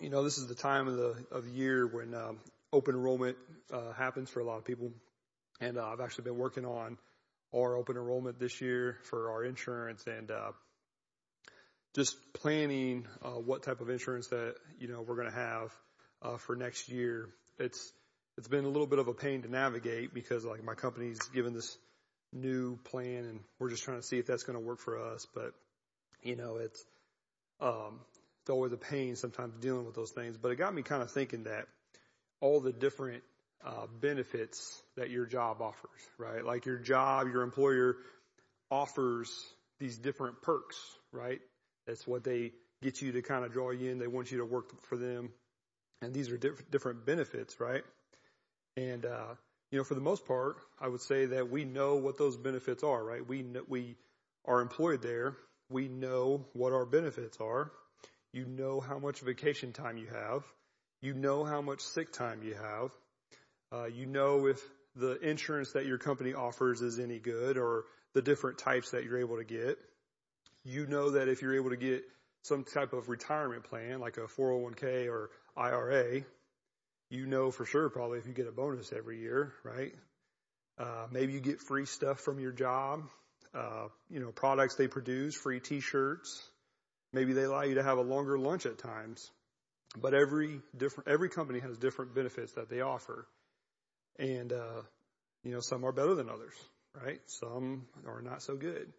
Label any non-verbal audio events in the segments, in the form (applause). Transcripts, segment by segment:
you know, this is the time of the of the year when um, open enrollment uh, happens for a lot of people, and uh, I've actually been working on our open enrollment this year for our insurance and uh, just planning uh, what type of insurance that you know we're going to have uh, for next year. It's it's been a little bit of a pain to navigate because like my company's given this new plan and we're just trying to see if that's going to work for us. But you know, it's um, always a pain sometimes dealing with those things. But it got me kind of thinking that all the different uh, benefits that your job offers, right? Like your job, your employer offers these different perks, right? That's what they get you to kind of draw you in. They want you to work for them. And these are diff- different benefits, right? And, uh, you know, for the most part, I would say that we know what those benefits are, right? We, we are employed there. We know what our benefits are. You know how much vacation time you have. You know how much sick time you have. Uh, you know if the insurance that your company offers is any good or the different types that you're able to get. You know that if you're able to get some type of retirement plan like a 401k or IRA, you know for sure probably if you get a bonus every year, right? Uh, maybe you get free stuff from your job, uh, you know, products they produce, free t-shirts. Maybe they allow you to have a longer lunch at times. But every different, every company has different benefits that they offer. And, uh, you know, some are better than others, right? Some are not so good.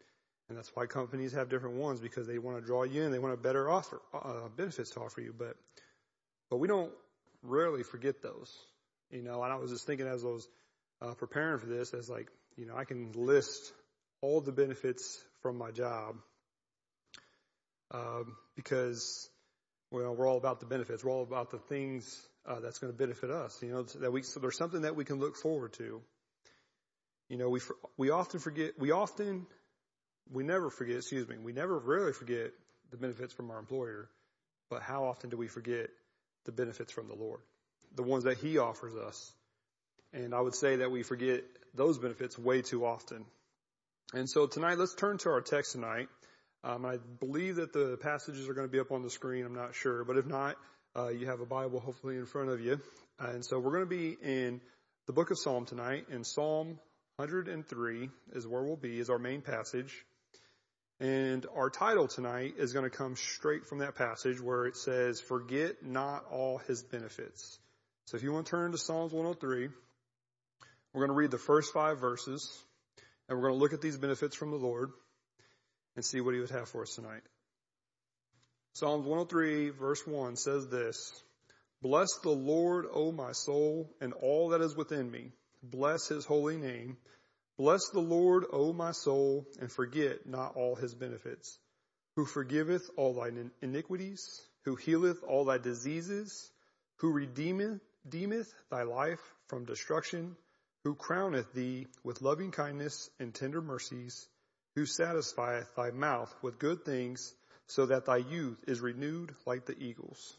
And that's why companies have different ones because they want to draw you in. They want a better offer, uh, benefits to offer you. But, but we don't rarely forget those, you know, and I was just thinking as I was, uh, preparing for this as like, you know, I can list all the benefits from my job, because, well, we're all about the benefits. We're all about the things, uh, that's going to benefit us, you know, that we, so there's something that we can look forward to. You know, we, we often forget, we often we never forget, excuse me, we never rarely forget the benefits from our employer, but how often do we forget the benefits from the Lord? The ones that He offers us. And I would say that we forget those benefits way too often. And so tonight, let's turn to our text tonight. Um, I believe that the passages are going to be up on the screen. I'm not sure, but if not, uh, you have a Bible hopefully in front of you. And so we're going to be in the book of Psalm tonight, and Psalm 103 is where we'll be, is our main passage. And our title tonight is going to come straight from that passage where it says, forget not all his benefits. So if you want to turn to Psalms 103, we're going to read the first five verses and we're going to look at these benefits from the Lord and see what he would have for us tonight. Psalms 103 verse 1 says this, Bless the Lord, O my soul, and all that is within me. Bless his holy name. Bless the Lord, O my soul, and forget not all his benefits, who forgiveth all thine iniquities, who healeth all thy diseases, who redeemeth, redeemeth thy life from destruction, who crowneth thee with loving kindness and tender mercies, who satisfieth thy mouth with good things, so that thy youth is renewed like the eagles.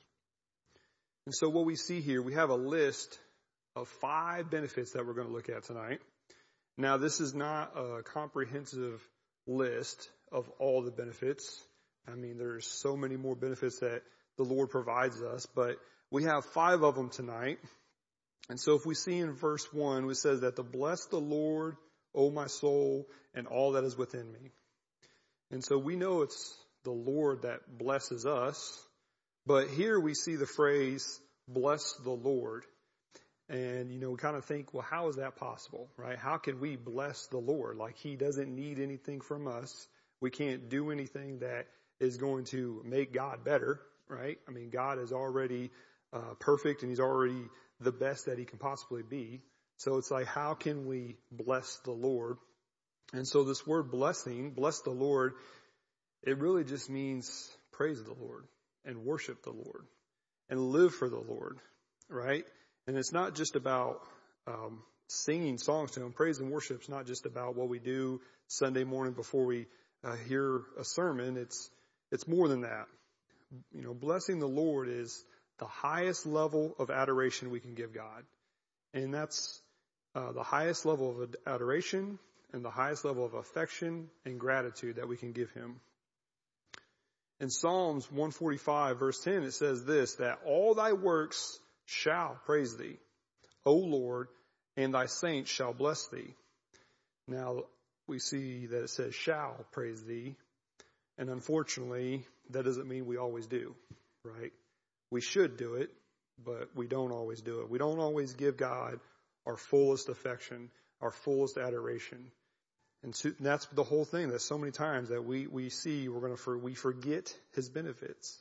And so what we see here, we have a list of five benefits that we're going to look at tonight. Now, this is not a comprehensive list of all the benefits. I mean, there's so many more benefits that the Lord provides us, but we have five of them tonight. And so if we see in verse one, it says that to bless the Lord, O my soul, and all that is within me. And so we know it's the Lord that blesses us, but here we see the phrase, bless the Lord. And, you know, we kind of think, well, how is that possible, right? How can we bless the Lord? Like he doesn't need anything from us. We can't do anything that is going to make God better, right? I mean, God is already uh, perfect and he's already the best that he can possibly be. So it's like, how can we bless the Lord? And so this word blessing, bless the Lord, it really just means praise the Lord and worship the Lord and live for the Lord, right? And it's not just about um, singing songs to Him. Praise and worship is not just about what we do Sunday morning before we uh, hear a sermon. It's it's more than that. You know, blessing the Lord is the highest level of adoration we can give God, and that's uh, the highest level of adoration and the highest level of affection and gratitude that we can give Him. In Psalms 145 verse 10 it says this, that all thy works shall praise thee, O Lord, and thy saints shall bless thee. Now we see that it says shall praise thee, and unfortunately that doesn't mean we always do, right? We should do it, but we don't always do it. We don't always give God our fullest affection, our fullest adoration. And, that's the whole thing. That so many times that we, we see we're going to, we forget his benefits.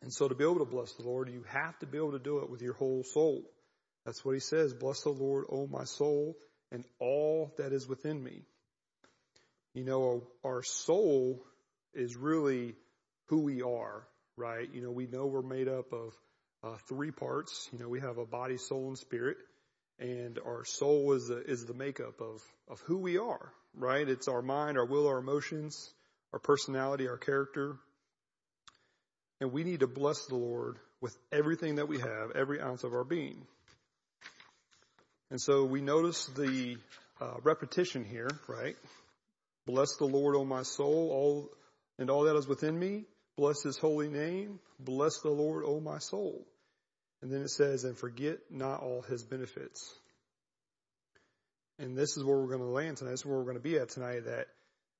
And so to be able to bless the Lord, you have to be able to do it with your whole soul. That's what he says. Bless the Lord, O my soul, and all that is within me. You know, our soul is really who we are, right? You know, we know we're made up of uh, three parts. You know, we have a body, soul, and spirit and our soul is the, is the makeup of, of who we are, right? It's our mind, our will, our emotions, our personality, our character. And we need to bless the Lord with everything that we have, every ounce of our being. And so we notice the uh, repetition here, right? Bless the Lord, O my soul, all and all that is within me. Bless his holy name. Bless the Lord, O my soul. And then it says, and forget not all his benefits. And this is where we're going to land tonight. This is where we're going to be at tonight that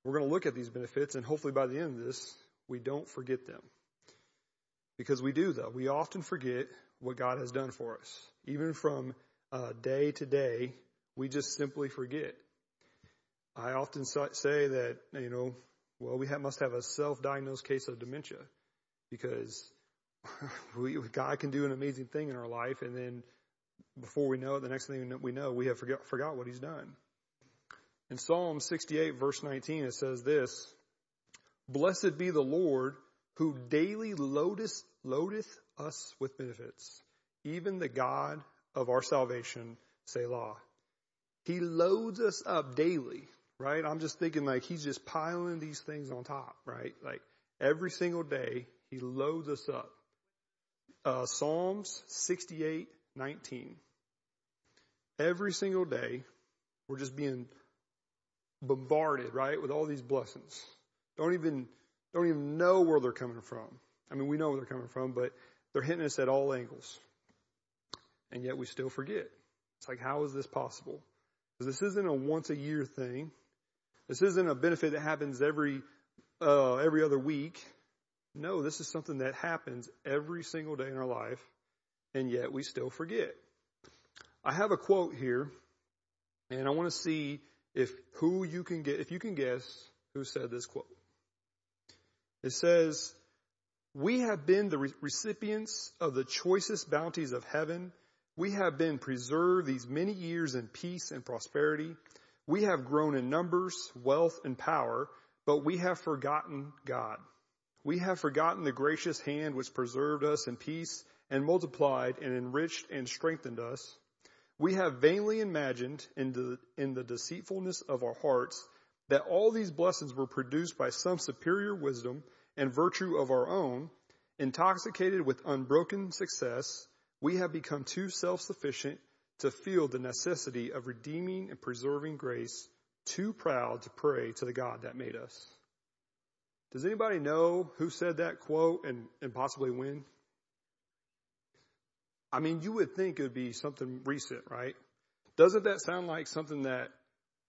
we're going to look at these benefits and hopefully by the end of this, we don't forget them. Because we do though. We often forget what God has done for us. Even from uh, day to day, we just simply forget. I often say that, you know, well, we have, must have a self-diagnosed case of dementia because (laughs) God can do an amazing thing in our life, and then before we know it, the next thing we know, we have forgot, forgot what He's done. In Psalm 68, verse 19, it says this Blessed be the Lord who daily loadeth, loadeth us with benefits, even the God of our salvation, Selah. He loads us up daily, right? I'm just thinking like he's just piling these things on top, right? Like every single day, he loads us up uh, Psalms 68, 19. Every single day, we're just being bombarded, right, with all these blessings. Don't even, don't even know where they're coming from. I mean, we know where they're coming from, but they're hitting us at all angles. And yet we still forget. It's like, how is this possible? Because this isn't a once a year thing. This isn't a benefit that happens every, uh, every other week. No, this is something that happens every single day in our life, and yet we still forget. I have a quote here, and I want to see if who you can get, if you can guess who said this quote. It says, we have been the recipients of the choicest bounties of heaven. We have been preserved these many years in peace and prosperity. We have grown in numbers, wealth, and power, but we have forgotten God. We have forgotten the gracious hand which preserved us in peace and multiplied and enriched and strengthened us. We have vainly imagined in the, in the deceitfulness of our hearts that all these blessings were produced by some superior wisdom and virtue of our own. Intoxicated with unbroken success, we have become too self-sufficient to feel the necessity of redeeming and preserving grace, too proud to pray to the God that made us. Does anybody know who said that quote and, and possibly when? I mean, you would think it would be something recent, right? Doesn't that sound like something that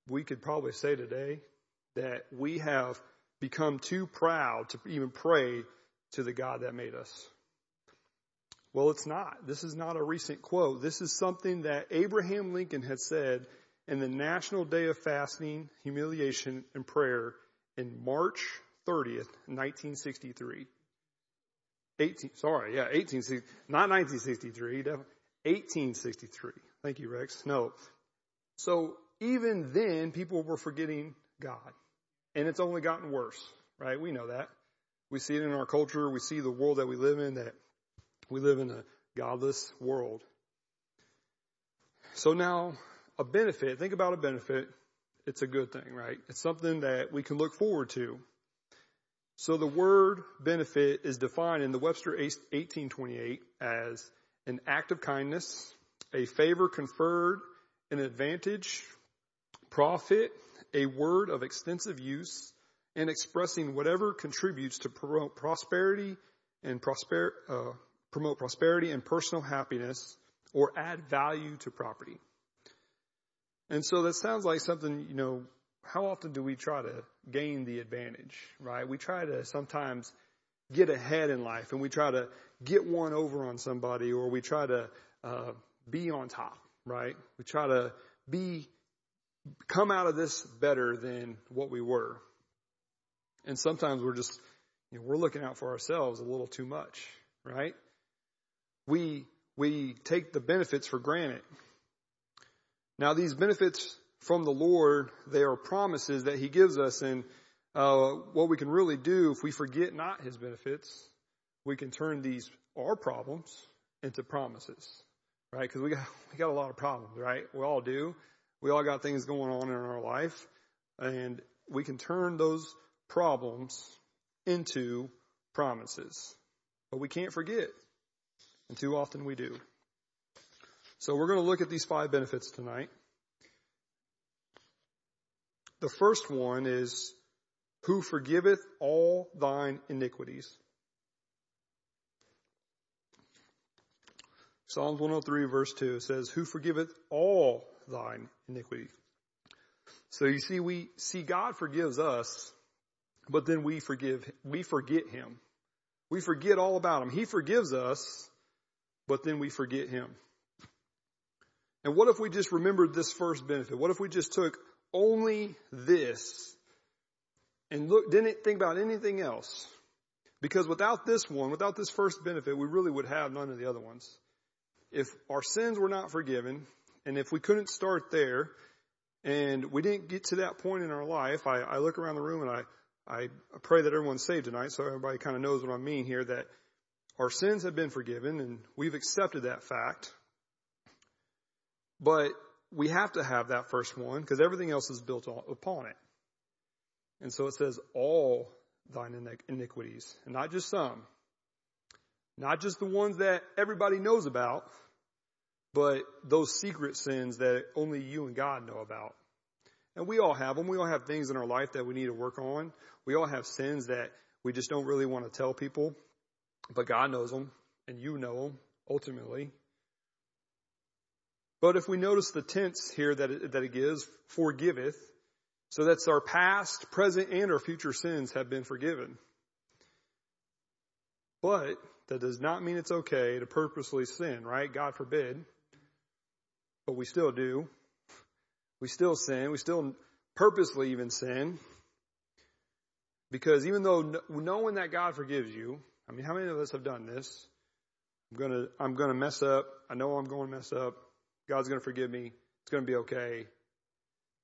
we could probably say today? That we have become too proud to even pray to the God that made us. Well, it's not. This is not a recent quote. This is something that Abraham Lincoln had said in the National Day of Fasting, Humiliation, and Prayer in March 30th, 1963. 18, sorry, yeah, 1860, not 1963, 1863. Thank you, Rex. No. So even then, people were forgetting God. And it's only gotten worse, right? We know that. We see it in our culture. We see the world that we live in, that we live in a godless world. So now, a benefit, think about a benefit. It's a good thing, right? It's something that we can look forward to. So the word benefit is defined in the Webster 1828 as an act of kindness, a favor conferred, an advantage, profit, a word of extensive use, and expressing whatever contributes to promote prosperity and prosper, uh, promote prosperity and personal happiness or add value to property. And so that sounds like something, you know, how often do we try to gain the advantage, right? We try to sometimes get ahead in life and we try to get one over on somebody or we try to uh, be on top, right? We try to be, come out of this better than what we were. And sometimes we're just, you know, we're looking out for ourselves a little too much, right? We, we take the benefits for granted. Now these benefits from the Lord, they are promises that He gives us and uh, what we can really do if we forget not His benefits, we can turn these, our problems, into promises, right? Because we got, (laughs) we got a lot of problems, right? We all do. We all got things going on in our life and we can turn those problems into promises. But we can't forget. And too often we do. So we're going to look at these five benefits tonight. The first one is, who forgiveth all thine iniquities. Psalms 103 verse 2 says, who forgiveth all thine iniquities. So you see, we see God forgives us, but then we forgive, we forget Him. We forget all about Him. He forgives us, but then we forget Him. And what if we just remembered this first benefit? What if we just took only this and look, didn't think about anything else? Because without this one, without this first benefit, we really would have none of the other ones. If our sins were not forgiven, and if we couldn't start there, and we didn't get to that point in our life, I, I look around the room and I, I pray that everyone's saved tonight, so everybody kind of knows what I mean here, that our sins have been forgiven and we've accepted that fact. But we have to have that first one because everything else is built upon it. And so it says all thine iniquities and not just some, not just the ones that everybody knows about, but those secret sins that only you and God know about. And we all have them. We all have things in our life that we need to work on. We all have sins that we just don't really want to tell people. But God knows them and you know them ultimately. But if we notice the tense here that it, that it gives, forgiveth, so that's our past, present, and our future sins have been forgiven. But that does not mean it's okay to purposely sin, right? God forbid. But we still do. We still sin. We still purposely even sin. Because even though knowing that God forgives you, I mean, how many of us have done this? I'm gonna, I'm gonna mess up. I know I'm going to mess up. God's gonna forgive me. It's gonna be okay.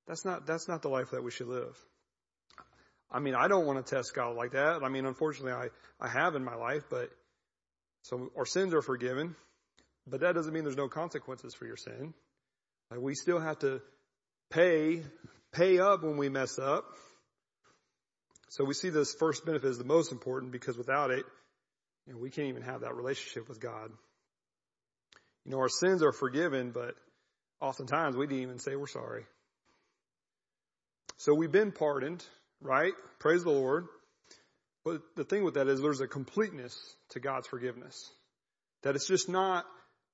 That's not, that's not the life that we should live. I mean, I don't want to test God like that. I mean, unfortunately, I, I have in my life, but so our sins are forgiven, but that doesn't mean there's no consequences for your sin. Like we still have to pay, pay up when we mess up. So we see this first benefit is the most important because without it, you know, we can't even have that relationship with God. You know, our sins are forgiven, but oftentimes we didn't even say we're sorry. So we've been pardoned, right? Praise the Lord. But the thing with that is there's a completeness to God's forgiveness. That it's just not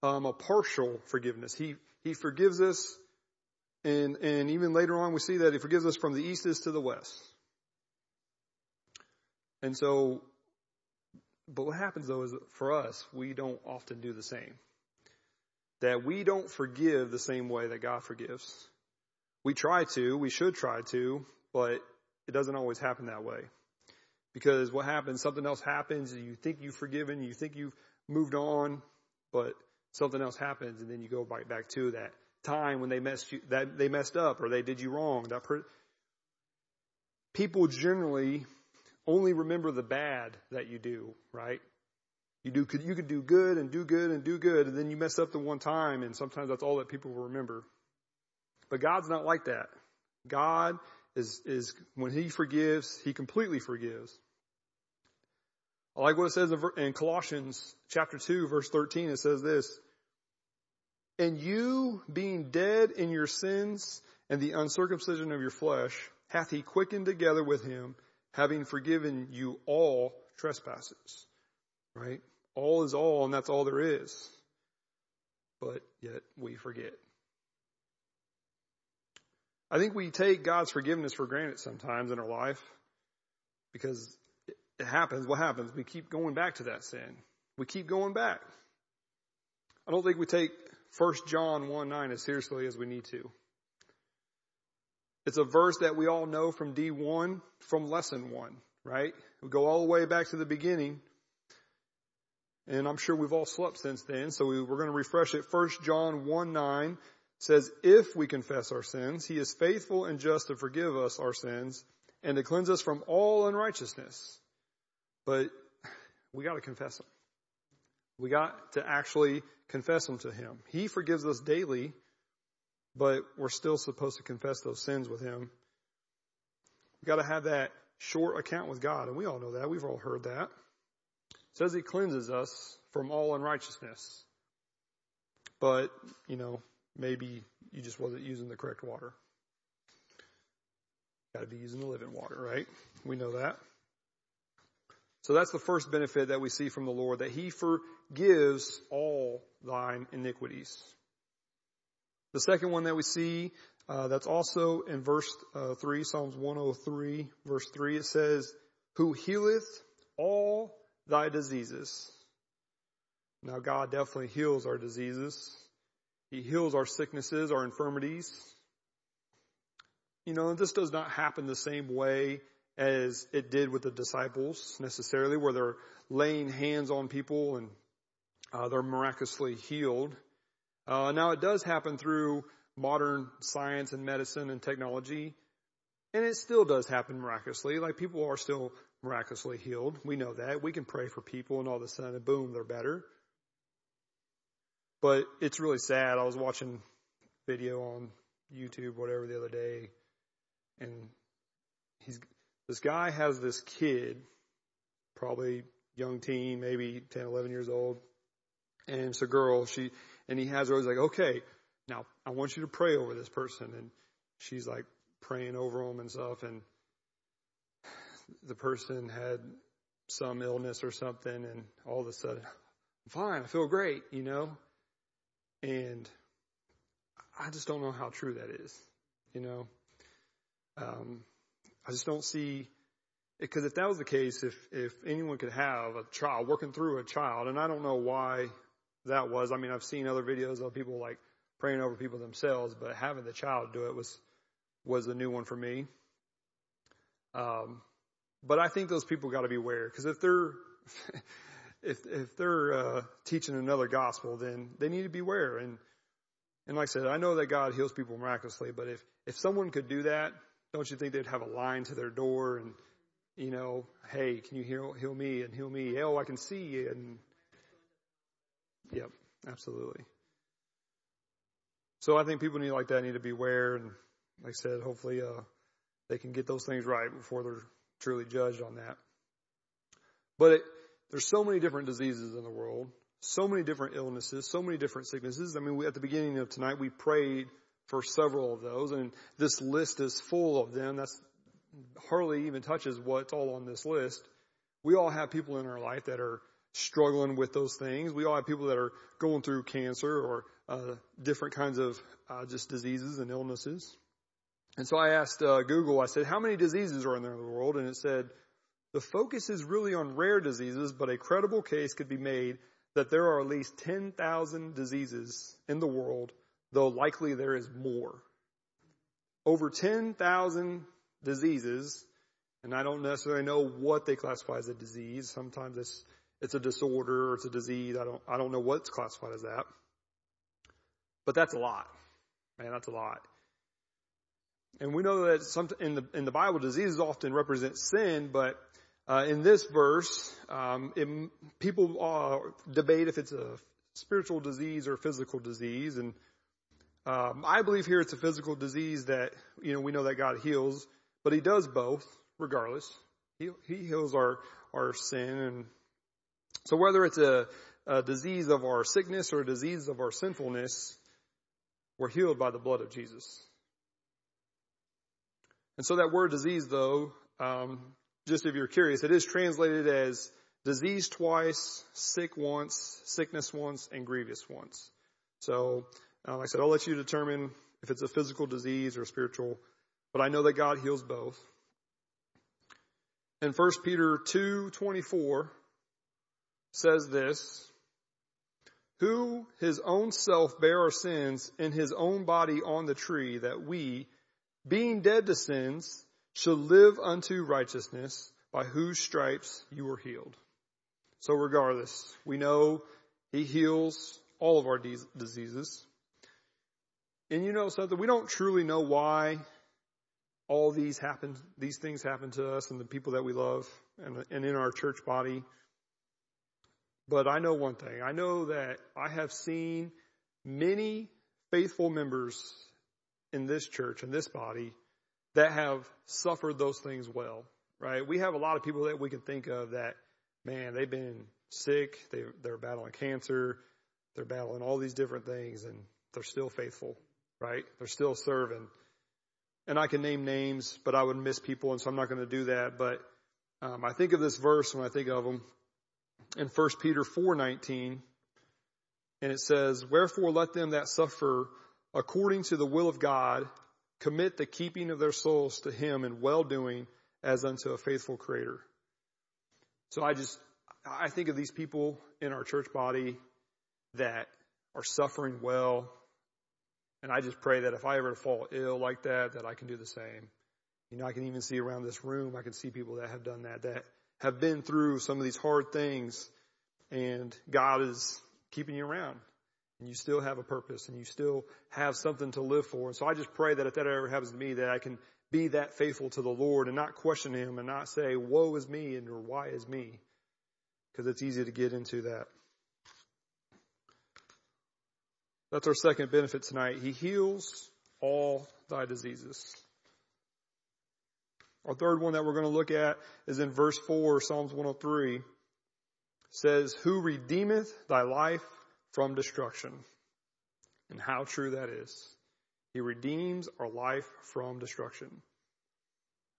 um, a partial forgiveness. He He forgives us, and and even later on we see that He forgives us from the east is to the west. And so but what happens though is for us, we don't often do the same. That we don't forgive the same way that God forgives. We try to, we should try to, but it doesn't always happen that way. Because what happens, something else happens, and you think you've forgiven, you think you've moved on, but something else happens and then you go right back to that time when they messed you, that they messed up or they did you wrong. That per- people generally only remember the bad that you do, right? You do, you could do good and do good and do good, and then you mess up the one time, and sometimes that's all that people will remember. But God's not like that. God is, is, when He forgives, He completely forgives. I like what it says in Colossians chapter 2 verse 13. It says this, And you being dead in your sins and the uncircumcision of your flesh, hath He quickened together with Him, having forgiven you all trespasses. Right? All is all, and that's all there is. But yet we forget. I think we take God's forgiveness for granted sometimes in our life because it happens. What happens? We keep going back to that sin. We keep going back. I don't think we take 1 John 1 9 as seriously as we need to. It's a verse that we all know from D1, from lesson one, right? We go all the way back to the beginning. And I'm sure we've all slept since then, so we, are going to refresh it. 1 John 1 9 says, if we confess our sins, he is faithful and just to forgive us our sins and to cleanse us from all unrighteousness. But we got to confess them. We got to actually confess them to him. He forgives us daily, but we're still supposed to confess those sins with him. We got to have that short account with God, and we all know that. We've all heard that. Says he cleanses us from all unrighteousness. But, you know, maybe you just wasn't using the correct water. Got to be using the living water, right? We know that. So that's the first benefit that we see from the Lord, that He forgives all thine iniquities. The second one that we see, uh, that's also in verse uh, 3, Psalms 103, verse 3, it says, Who healeth all thy diseases. Now God definitely heals our diseases. He heals our sicknesses, our infirmities. You know, this does not happen the same way as it did with the disciples necessarily, where they're laying hands on people and uh, they're miraculously healed. Uh, now it does happen through modern science and medicine and technology, and it still does happen miraculously. Like people are still miraculously healed. We know that. We can pray for people and all of a sudden, boom, they're better. But it's really sad. I was watching video on YouTube, whatever, the other day, and he's this guy has this kid, probably young teen, maybe 10, 11 years old, and it's a girl. She and he has her. He's like, okay, now I want you to pray over this person, and she's like praying over him and stuff, and the person had some illness or something, and all of a sudden, I'm fine, I feel great, you know, and I just don't know how true that is, you know. Um, I just don't see, because if that was the case, if, if anyone could have a child working through a child, and I don't know why that was. I mean, I've seen other videos of people like praying over people themselves, but having the child do it was, was a new one for me. Um, but I think those people got to be aware because if they're, (laughs) if, if they're, uh, teaching another gospel, then they need to be aware. And, and like I said, I know that God heals people miraculously, but if, if someone could do that, don't you think they'd have a line to their door and, you know, hey, can you heal, heal me and heal me? Oh, I can see. you. And yep, absolutely. So I think people need like that need to be aware. And like I said, hopefully, uh, they can get those things right before they're truly judged on that. But it, there's so many different diseases in the world, so many different illnesses, so many different sicknesses. I mean, we, at the beginning of tonight, we prayed for several of those. And this list is full of them. That's hardly even touches what's all on this list. We all have people in our life that are struggling with those things. We all have people that are going through cancer or uh, different kinds of uh, just diseases and illnesses. And so I asked uh, Google, I said, how many diseases are in the world? And it said, the focus is really on rare diseases, but a credible case could be made that there are at least 10,000 diseases in the world though likely there is more. Over 10,000 diseases, and I don't necessarily know what they classify as a disease. Sometimes it's, it's a disorder or it's a disease. I don't, I don't know what's classified as that. But that's a lot. Man, that's a lot. And we know that some, in the, in the Bible, diseases often represent sin, but uh, in this verse, um, it, people uh, debate if it's a spiritual disease or physical disease, and um, I believe here it's a physical disease that, you know, we know that God heals, but He does both, regardless. He, he heals our, our sin. And so whether it's a, a disease of our sickness or a disease of our sinfulness, we're healed by the blood of Jesus. And so that word disease, though, um, just if you're curious, it is translated as disease twice, sick once, sickness once, and grievous once. So, uh, like I said, I'll let you determine if it's a physical disease or spiritual, but I know that God heals both. And 1 Peter 2:24 says this, who his own self bare our sins in his own body on the tree that we, being dead to sins, shall live unto righteousness by whose stripes you were healed. So regardless, we know he heals all of our diseases. And you know something, we don't truly know why all these happen, these things happen to us and the people that we love and, and in our church body. But I know one thing. I know that I have seen many faithful members in this church, in this body, that have suffered those things well, right? We have a lot of people that we can think of that, man, they've been sick, they, they're battling cancer, they're battling all these different things, and they're still faithful, right? They're still serving and I can name names, but I would miss people, and so I'm not going to do that. But um, I think of this verse when I think of them in 1 Peter 4:19, and it says, "Wherefore let them that suffer according to the will of God commit the keeping of their souls to Him in well doing as unto a faithful Creator." So I just I think of these people in our church body that are suffering well, and I just pray that if I ever fall ill like that, that I can do the same. You know, I can even see around this room, I can see people that have done that, that have been through some of these hard things and God is keeping you around and you still have a purpose and you still have something to live for. And so I just pray that if that ever happens to me, that I can be that faithful to the Lord and not question Him and not say, woe is me and or why is me? Because it's easy to get into that. That's our second benefit tonight. He heals all thy diseases. Our third one that we're going to look at is in verse 4, Psalms 103 says, Who redeemeth thy life from destruction? And how true that is. He redeems our life from destruction.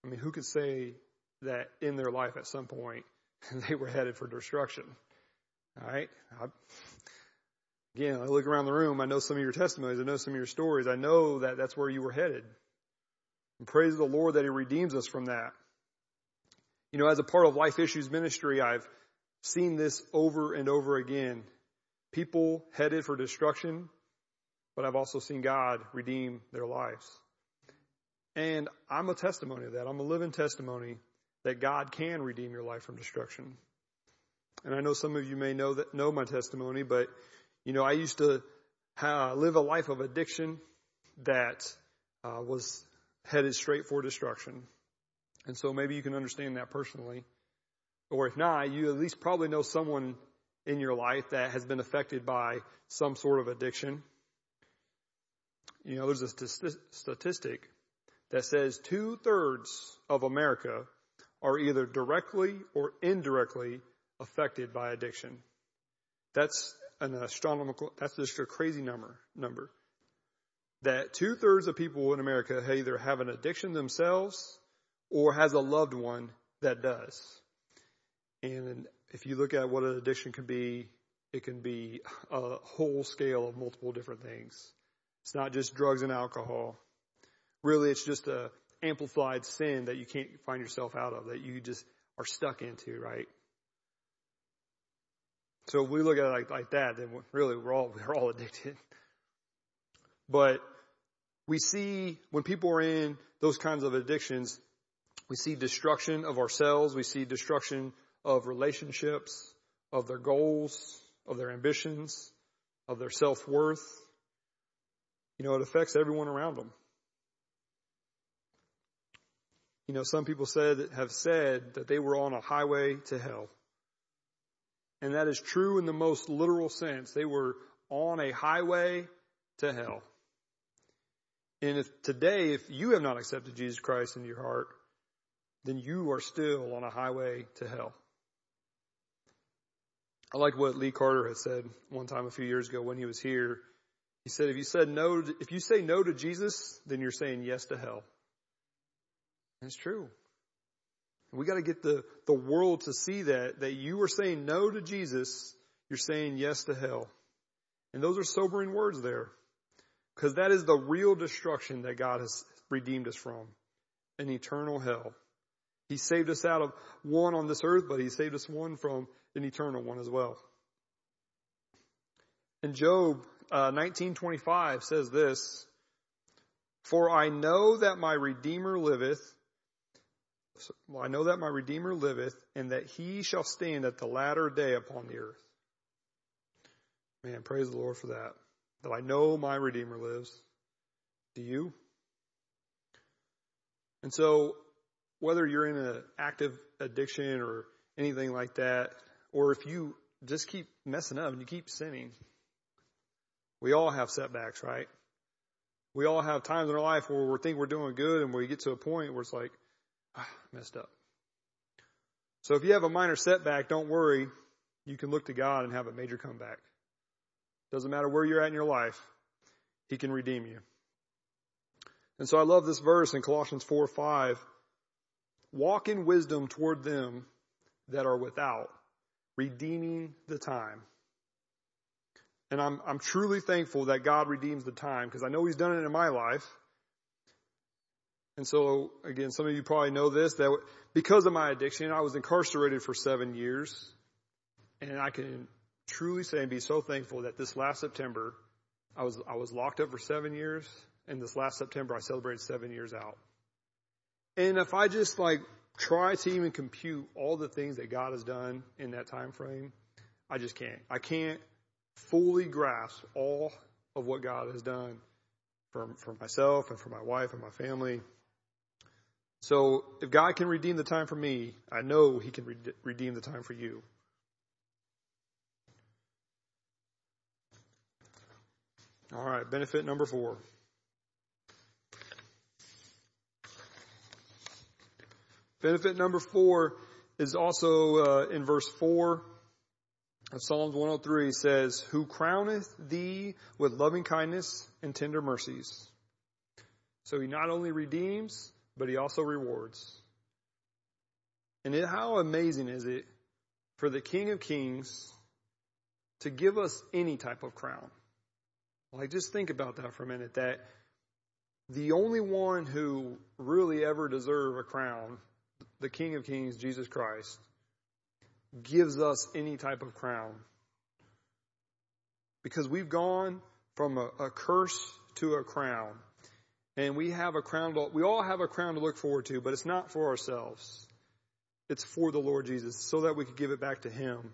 I mean, who could say that in their life at some point (laughs) they were headed for destruction? All right. I, Again, I look around the room, I know some of your testimonies, I know some of your stories, I know that that's where you were headed. And praise the Lord that He redeems us from that. You know, as a part of Life Issues Ministry, I've seen this over and over again. People headed for destruction, but I've also seen God redeem their lives. And I'm a testimony of that. I'm a living testimony that God can redeem your life from destruction. And I know some of you may know that, know my testimony, but you know, I used to live a life of addiction that uh, was headed straight for destruction. And so maybe you can understand that personally. Or if not, you at least probably know someone in your life that has been affected by some sort of addiction. You know, there's a statistic that says two thirds of America are either directly or indirectly affected by addiction. That's an astronomical, that's just a crazy number, number. That two thirds of people in America either have an addiction themselves or has a loved one that does. And if you look at what an addiction can be, it can be a whole scale of multiple different things. It's not just drugs and alcohol. Really, it's just a amplified sin that you can't find yourself out of, that you just are stuck into, right? So if we look at it like, like that, then really we're all, we're all addicted. But we see when people are in those kinds of addictions, we see destruction of ourselves. We see destruction of relationships, of their goals, of their ambitions, of their self-worth. You know, it affects everyone around them. You know, some people said, have said that they were on a highway to hell. And that is true in the most literal sense. They were on a highway to hell. And if today, if you have not accepted Jesus Christ into your heart, then you are still on a highway to hell. I like what Lee Carter had said one time a few years ago when he was here. He said, if you said no, if you say no to Jesus, then you're saying yes to hell. And it's true. We got to get the, the world to see that, that you are saying no to Jesus, you're saying yes to hell. And those are sobering words there. Because that is the real destruction that God has redeemed us from. An eternal hell. He saved us out of one on this earth, but He saved us one from an eternal one as well. And Job uh, 1925 says this, For I know that my Redeemer liveth, I know that my Redeemer liveth, and that he shall stand at the latter day upon the earth. Man, praise the Lord for that. That I know my Redeemer lives. Do you? And so, whether you're in an active addiction or anything like that, or if you just keep messing up and you keep sinning, we all have setbacks, right? We all have times in our life where we think we're doing good and we get to a point where it's like, ah, messed up. So if you have a minor setback, don't worry. You can look to God and have a major comeback. Doesn't matter where you're at in your life. He can redeem you. And so I love this verse in Colossians 4, 5. Walk in wisdom toward them that are without, redeeming the time. And I'm, I'm truly thankful that God redeems the time because I know He's done it in my life. And so, again, some of you probably know this, that because of my addiction, I was incarcerated for seven years. And I can truly say and be so thankful that this last September, I was, I was locked up for seven years. And this last September, I celebrated seven years out. And if I just like try to even compute all the things that God has done in that time frame, I just can't. I can't fully grasp all of what God has done for, for myself and for my wife and my family. So if God can redeem the time for me, I know He can redeem the time for you. All right, benefit number four. Benefit number four is also uh, in verse four of Psalms 103 says, Who crowneth thee with loving kindness and tender mercies. So he not only redeems, but he also rewards. And it, how amazing is it for the King of Kings to give us any type of crown? Like, just think about that for a minute. That the only one who really ever deserve a crown, the King of Kings, Jesus Christ, gives us any type of crown. Because we've gone from a, a curse to a crown. And we have a crown, to, we all have a crown to look forward to, but it's not for ourselves. It's for the Lord Jesus, so that we could give it back to Him.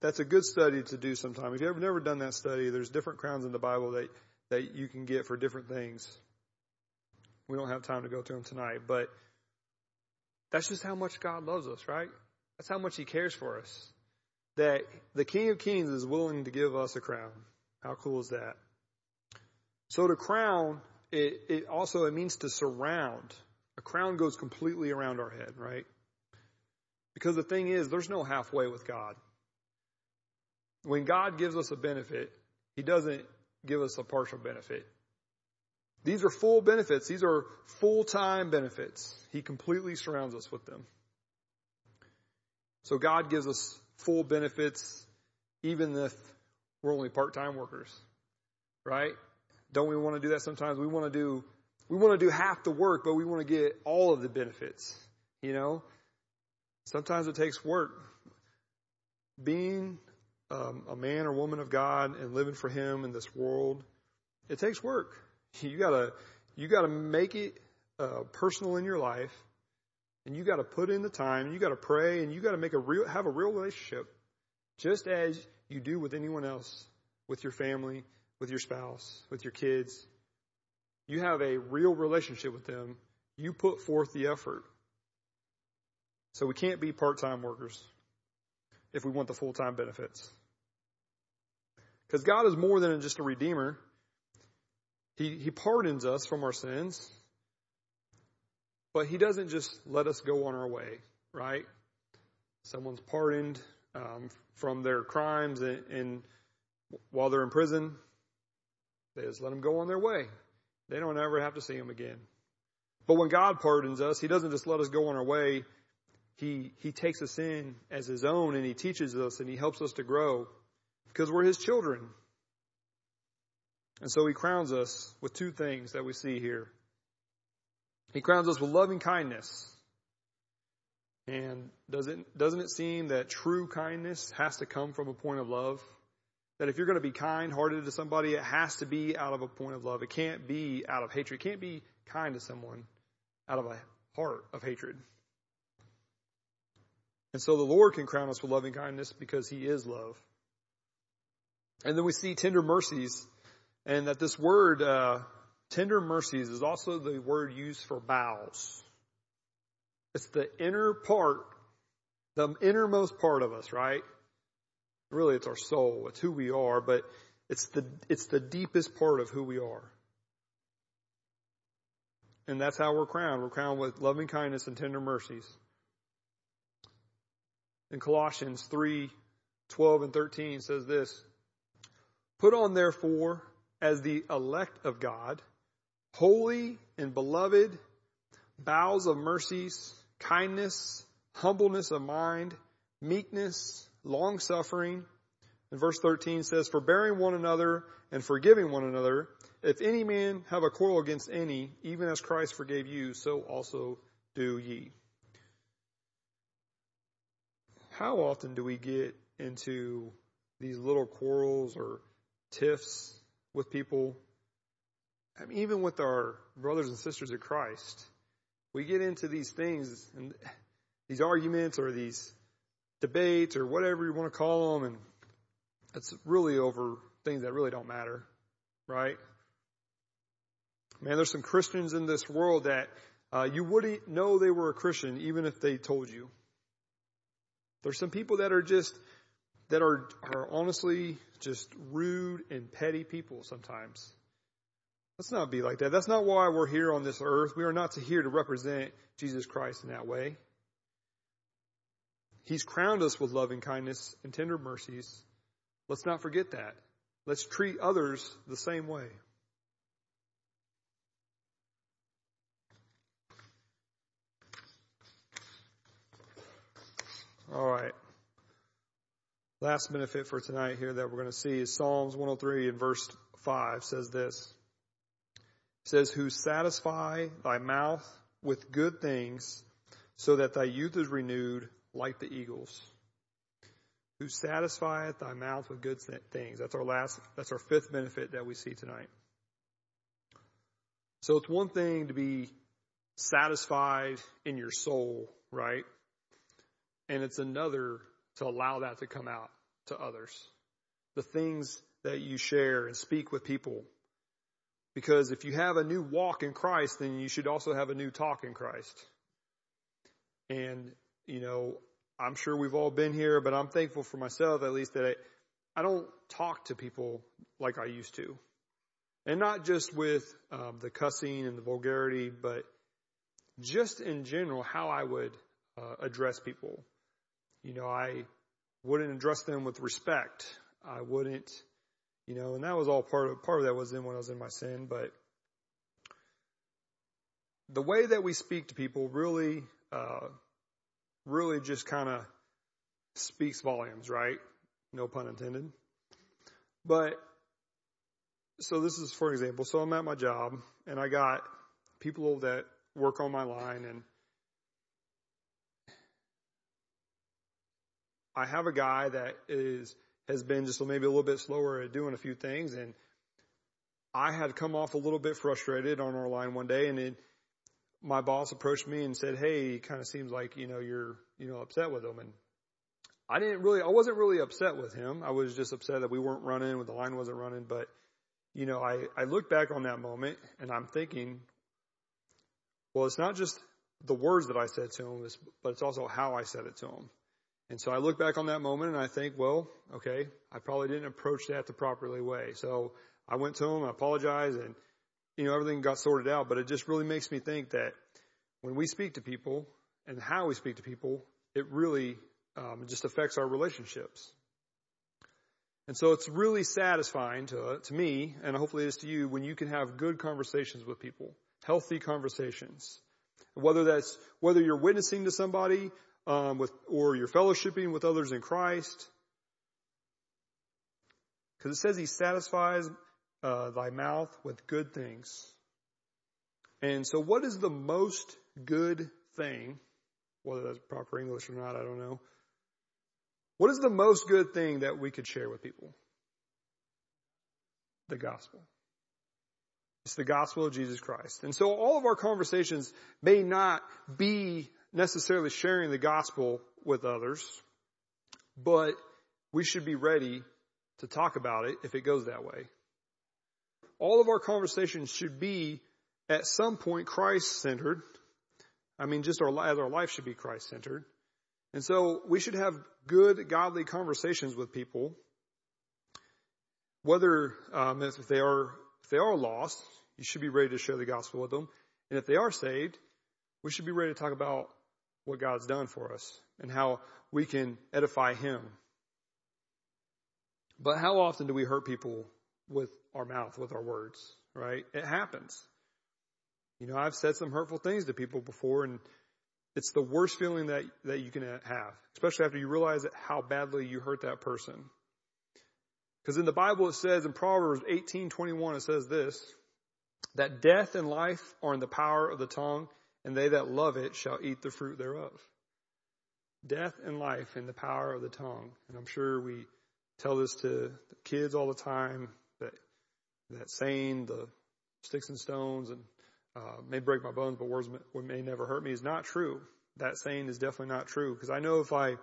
That's a good study to do sometime. If you've never done that study, there's different crowns in the Bible that, that you can get for different things. We don't have time to go through them tonight, but that's just how much God loves us, right? That's how much He cares for us. That the King of Kings is willing to give us a crown. How cool is that? So to crown, it, it also, it means to surround. A crown goes completely around our head, right? Because the thing is, there's no halfway with God. When God gives us a benefit, He doesn't give us a partial benefit. These are full benefits. These are full-time benefits. He completely surrounds us with them. So God gives us full benefits even if we're only part-time workers. Right? Don't we want to do that sometimes? We want to do, we want to do half the work, but we want to get all of the benefits. You know? Sometimes it takes work. Being um, a man or woman of God and living for Him in this world, it takes work. You gotta, you gotta make it uh, personal in your life, and you gotta put in the time, and you gotta pray, and you gotta make a real, have a real relationship, just as you do with anyone else, with your family, with your spouse, with your kids. You have a real relationship with them. You put forth the effort. So we can't be part-time workers if we want the full-time benefits. Because God is more than just a redeemer. He, he pardons us from our sins, but He doesn't just let us go on our way, right? Someone's pardoned um, from their crimes, and, and while they're in prison, they just let them go on their way. They don't ever have to see them again. But when God pardons us, He doesn't just let us go on our way. He, he takes us in as His own and He teaches us and He helps us to grow because we're His children. And so He crowns us with two things that we see here. He crowns us with loving kindness. And does it, doesn't it seem that true kindness has to come from a point of love? That if you're going to be kind hearted to somebody, it has to be out of a point of love. It can't be out of hatred. It can't be kind to someone out of a heart of hatred. And so the Lord can crown us with loving kindness because He is love. And then we see tender mercies, and that this word, uh, tender mercies, is also the word used for bowels. It's the inner part, the innermost part of us, right? Really, it's our soul. It's who we are, but it's the, it's the deepest part of who we are. And that's how we're crowned. We're crowned with loving kindness and tender mercies. In Colossians 3, 12 and 13 says this, Put on therefore as the elect of God, holy and beloved, bowels of mercies, kindness, humbleness of mind, meekness, long suffering. And verse 13 says, forbearing one another and forgiving one another. If any man have a quarrel against any, even as Christ forgave you, so also do ye. How often do we get into these little quarrels or tiffs with people? Even with our brothers and sisters of Christ, we get into these things and these arguments or these debates or whatever you want to call them, and it's really over things that really don't matter, right? Man, there's some Christians in this world that uh, you wouldn't know they were a Christian even if they told you. There's some people that are just that are are honestly just rude and petty people sometimes. Let's not be like that. That's not why we're here on this earth. We are not here to represent Jesus Christ in that way. He's crowned us with loving kindness and tender mercies. Let's not forget that. Let's treat others the same way. All right. Last benefit for tonight here that we're going to see is Psalms 103 and verse 5 says this It says, Who satisfy thy mouth with good things, so that thy youth is renewed like the eagles. Who satisfieth thy mouth with good things. That's our last, that's our fifth benefit that we see tonight. So it's one thing to be satisfied in your soul, right? And it's another to allow that to come out to others. The things that you share and speak with people because if you have a new walk in Christ, then you should also have a new talk in Christ. And, you know, I'm sure we've all been here, but I'm thankful for myself at least that I, I don't talk to people like I used to. And not just with um, the cussing and the vulgarity, but just in general, how I would uh, address people. You know, I wouldn't address them with respect. I wouldn't you know, and that was all part of, part of that was in when I was in my sin, but the way that we speak to people really, uh, really just kind of speaks volumes, right? No pun intended. But, so this is for example, so I'm at my job and I got people that work on my line and I have a guy that is has been just maybe a little bit slower at doing a few things. And I had come off a little bit frustrated on our line one day and it, my boss approached me and said, Hey, kind of seems like, you know, you're, you know, upset with him. And I didn't really, I wasn't really upset with him. I was just upset that we weren't running, when the line wasn't running. But, you know, I, I look back on that moment and I'm thinking, well, it's not just the words that I said to him, but it's also how I said it to him. And so I look back on that moment and I think, well, okay, I probably didn't approach that the properly way. So I went to him, I apologized and, you know, everything got sorted out. But it just really makes me think that when we speak to people and how we speak to people, it really um, just affects our relationships. And so it's really satisfying to, to me, and hopefully it is to you, when you can have good conversations with people Healthy conversations. Whether that's, whether you're witnessing to somebody, um, with, or you're fellowshipping with others in Christ. Because it says he satisfies uh, thy mouth with good things. And so what is the most good thing, whether that's proper English or not, I don't know. What is the most good thing that we could share with people? The gospel. It's the gospel of Jesus Christ. And so all of our conversations may not be necessarily sharing the gospel with others, but we should be ready to talk about it if it goes that way. All of our conversations should be at some point Christ centered. I mean, just our, as our life should be Christ centered. And so we should have good, godly conversations with people, whether um, if they are if they are lost, you should be ready to share the gospel with them, and if they are saved, we should be ready to talk about what God's done for us and how we can edify Him. But how often do we hurt people with our mouth, with our words, right? It happens. You know, I've said some hurtful things to people before and it's the worst feeling that, that you can have, especially after you realize how badly you hurt that person. Because in the Bible it says in Proverbs 18:21 it says this, that death and life are in the power of the tongue, and they that love it shall eat the fruit thereof. Death and life in the power of the tongue. And I'm sure we tell this to kids all the time, that, that saying, the sticks and stones and uh, may break my bones, but words may, may never hurt me is not true. That saying is definitely not true because I know if I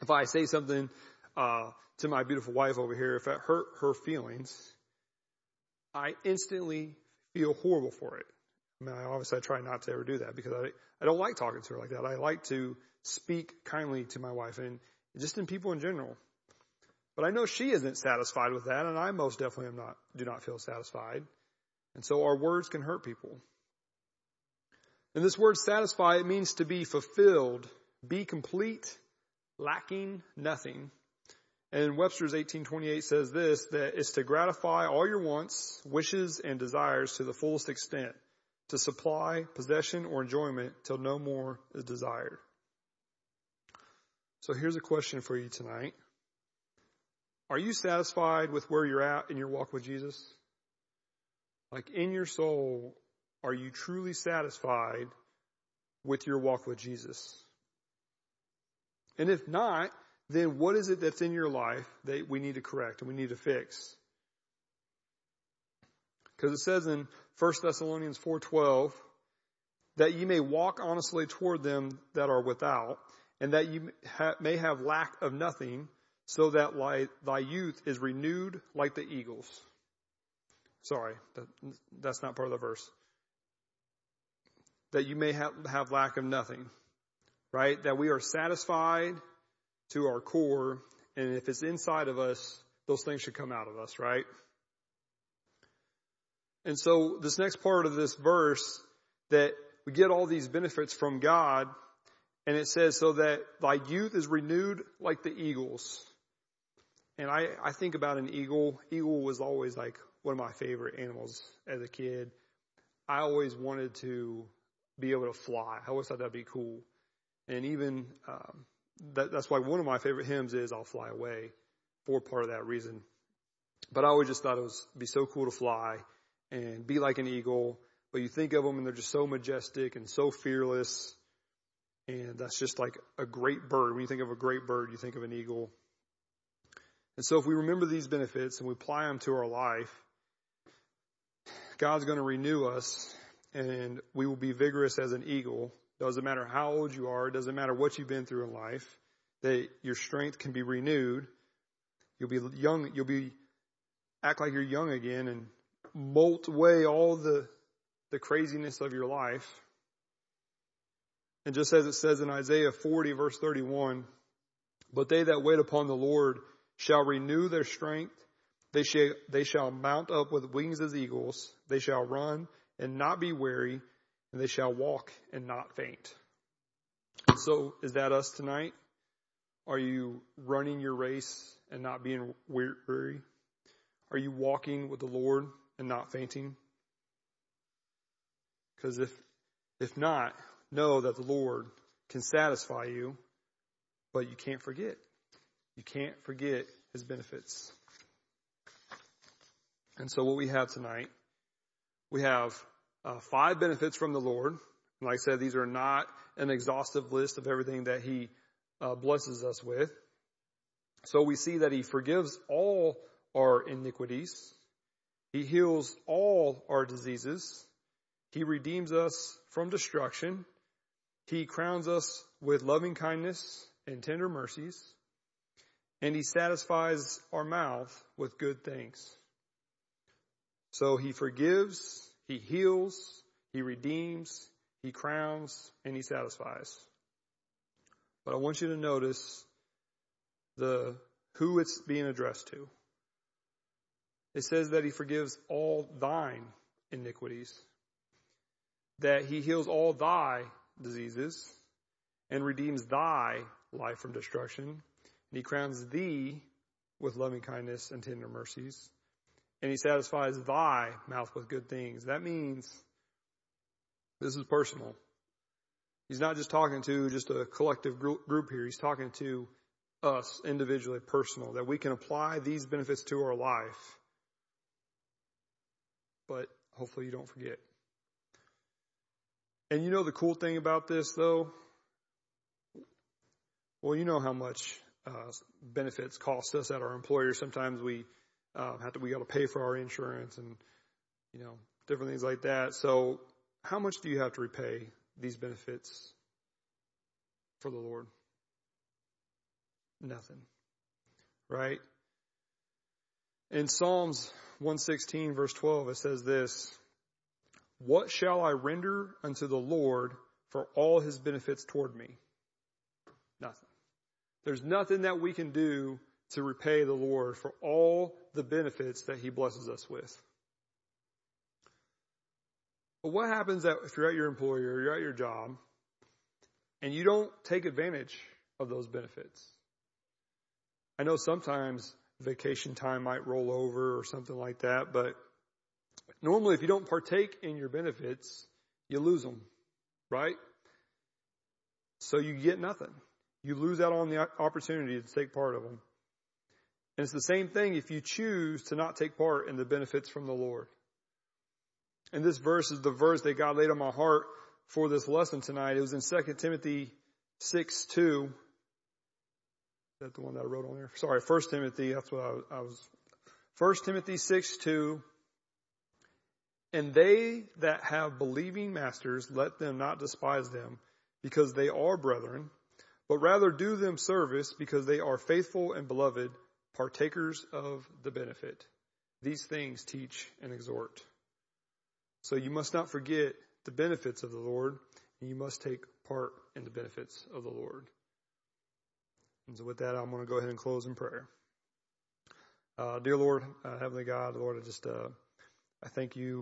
if I say something uh, to my beautiful wife over here, if it hurt her feelings, I instantly feel horrible for it. I mean, obviously I try not to ever do that because I I don't like talking to her like that. I like to speak kindly to my wife and just in people in general. But I know she isn't satisfied with that, and I most definitely am not do not feel satisfied. And so our words can hurt people. And this word satisfy, it means to be fulfilled, be complete, lacking nothing. And Webster's 1828 says this, that it's to gratify all your wants, wishes, and desires to the fullest extent, to supply possession or enjoyment till no more is desired. So here's a question for you tonight. Are you satisfied with where you're at in your walk with Jesus? Like in your soul, are you truly satisfied with your walk with Jesus? And if not, then what is it that's in your life that we need to correct and we need to fix? Because it says in 1 Thessalonians 4:12 that you may walk honestly toward them that are without, and that you may have lack of nothing, so that thy youth is renewed like the eagles. Sorry, that, that's not part of the verse. That you may have, have lack of nothing, right? That we are satisfied to our core, and if it's inside of us, those things should come out of us, right? And so this next part of this verse, that we get all these benefits from God, and it says, so that thy youth is renewed like the eagles. And I, I think about an eagle. Eagle was always like one of my favorite animals as a kid. I always wanted to be able to fly. I always thought that'd be cool. And even, um, that, that's why one of my favorite hymns is I'll Fly Away for part of that reason. But I always just thought it was be so cool to fly and be like an eagle. But you think of them and they're just so majestic and so fearless. And that's just like a great bird. When you think of a great bird, you think of an eagle. And so if we remember these benefits and we apply them to our life, God's going to renew us and we will be vigorous as an eagle. Doesn't matter how old you are. Doesn't matter what you've been through in life. That your strength can be renewed. You'll be young. You'll be act like you're young again and molt away all the the craziness of your life. And just as it says in Isaiah 40 verse 31, but they that wait upon the Lord shall renew their strength. They shall, they shall mount up with wings as eagles. They shall run and not be weary, and they shall walk and not faint. So, is that us tonight? Are you running your race and not being weary? Are you walking with the Lord and not fainting? Because if, if not, know that the Lord can satisfy you, but you can't forget. You can't forget his benefits. And so what we have tonight, we have uh, five benefits from the Lord. And like I said, these are not an exhaustive list of everything that he uh, blesses us with. So we see that he forgives all our iniquities. He heals all our diseases. He redeems us from destruction. He crowns us with loving kindness and tender mercies. And he satisfies our mouth with good things. So he forgives, he heals, he redeems, he crowns, and he satisfies. But I want you to notice the who it's being addressed to. It says that he forgives all thine iniquities, that he heals all thy diseases and redeems thy life from destruction, and he crowns thee with loving kindness and tender mercies, and he satisfies thy mouth with good things. That means this is personal. He's not just talking to just a collective group here. He's talking to us individually, personal, that we can apply these benefits to our life. But hopefully you don't forget. And you know the cool thing about this though? Well, you know how much uh, benefits cost us at our employer. Sometimes we uh, have to, we got to pay for our insurance and, you know, different things like that. So how much do you have to repay these benefits for the Lord? Nothing. Right? In Psalms 116 verse 12, it says this, What shall I render unto the Lord for all his benefits toward me? Nothing. There's nothing that we can do to repay the Lord for all the benefits that he blesses us with. But what happens that if you're at your employer, you're at your job, and you don't take advantage of those benefits? I know sometimes vacation time might roll over or something like that, but normally if you don't partake in your benefits, you lose them, right? So you get nothing. You lose out on the opportunity to take part of them. And it's the same thing if you choose to not take part in the benefits from the Lord. And this verse is the verse that God laid on my heart for this lesson tonight. It was in 2 Timothy 6 2. That the one that I wrote on there? Sorry, 1 Timothy, that's what I, I was. 1 Timothy 6 2. And they that have believing masters, let them not despise them, because they are brethren, but rather do them service, because they are faithful and beloved, partakers of the benefit. These things teach and exhort. So you must not forget the benefits of the Lord, and you must take part in the benefits of the Lord. So with that, I'm going to go ahead and close in prayer. Uh, dear Lord, uh, Heavenly God, Lord, I just, uh, I thank you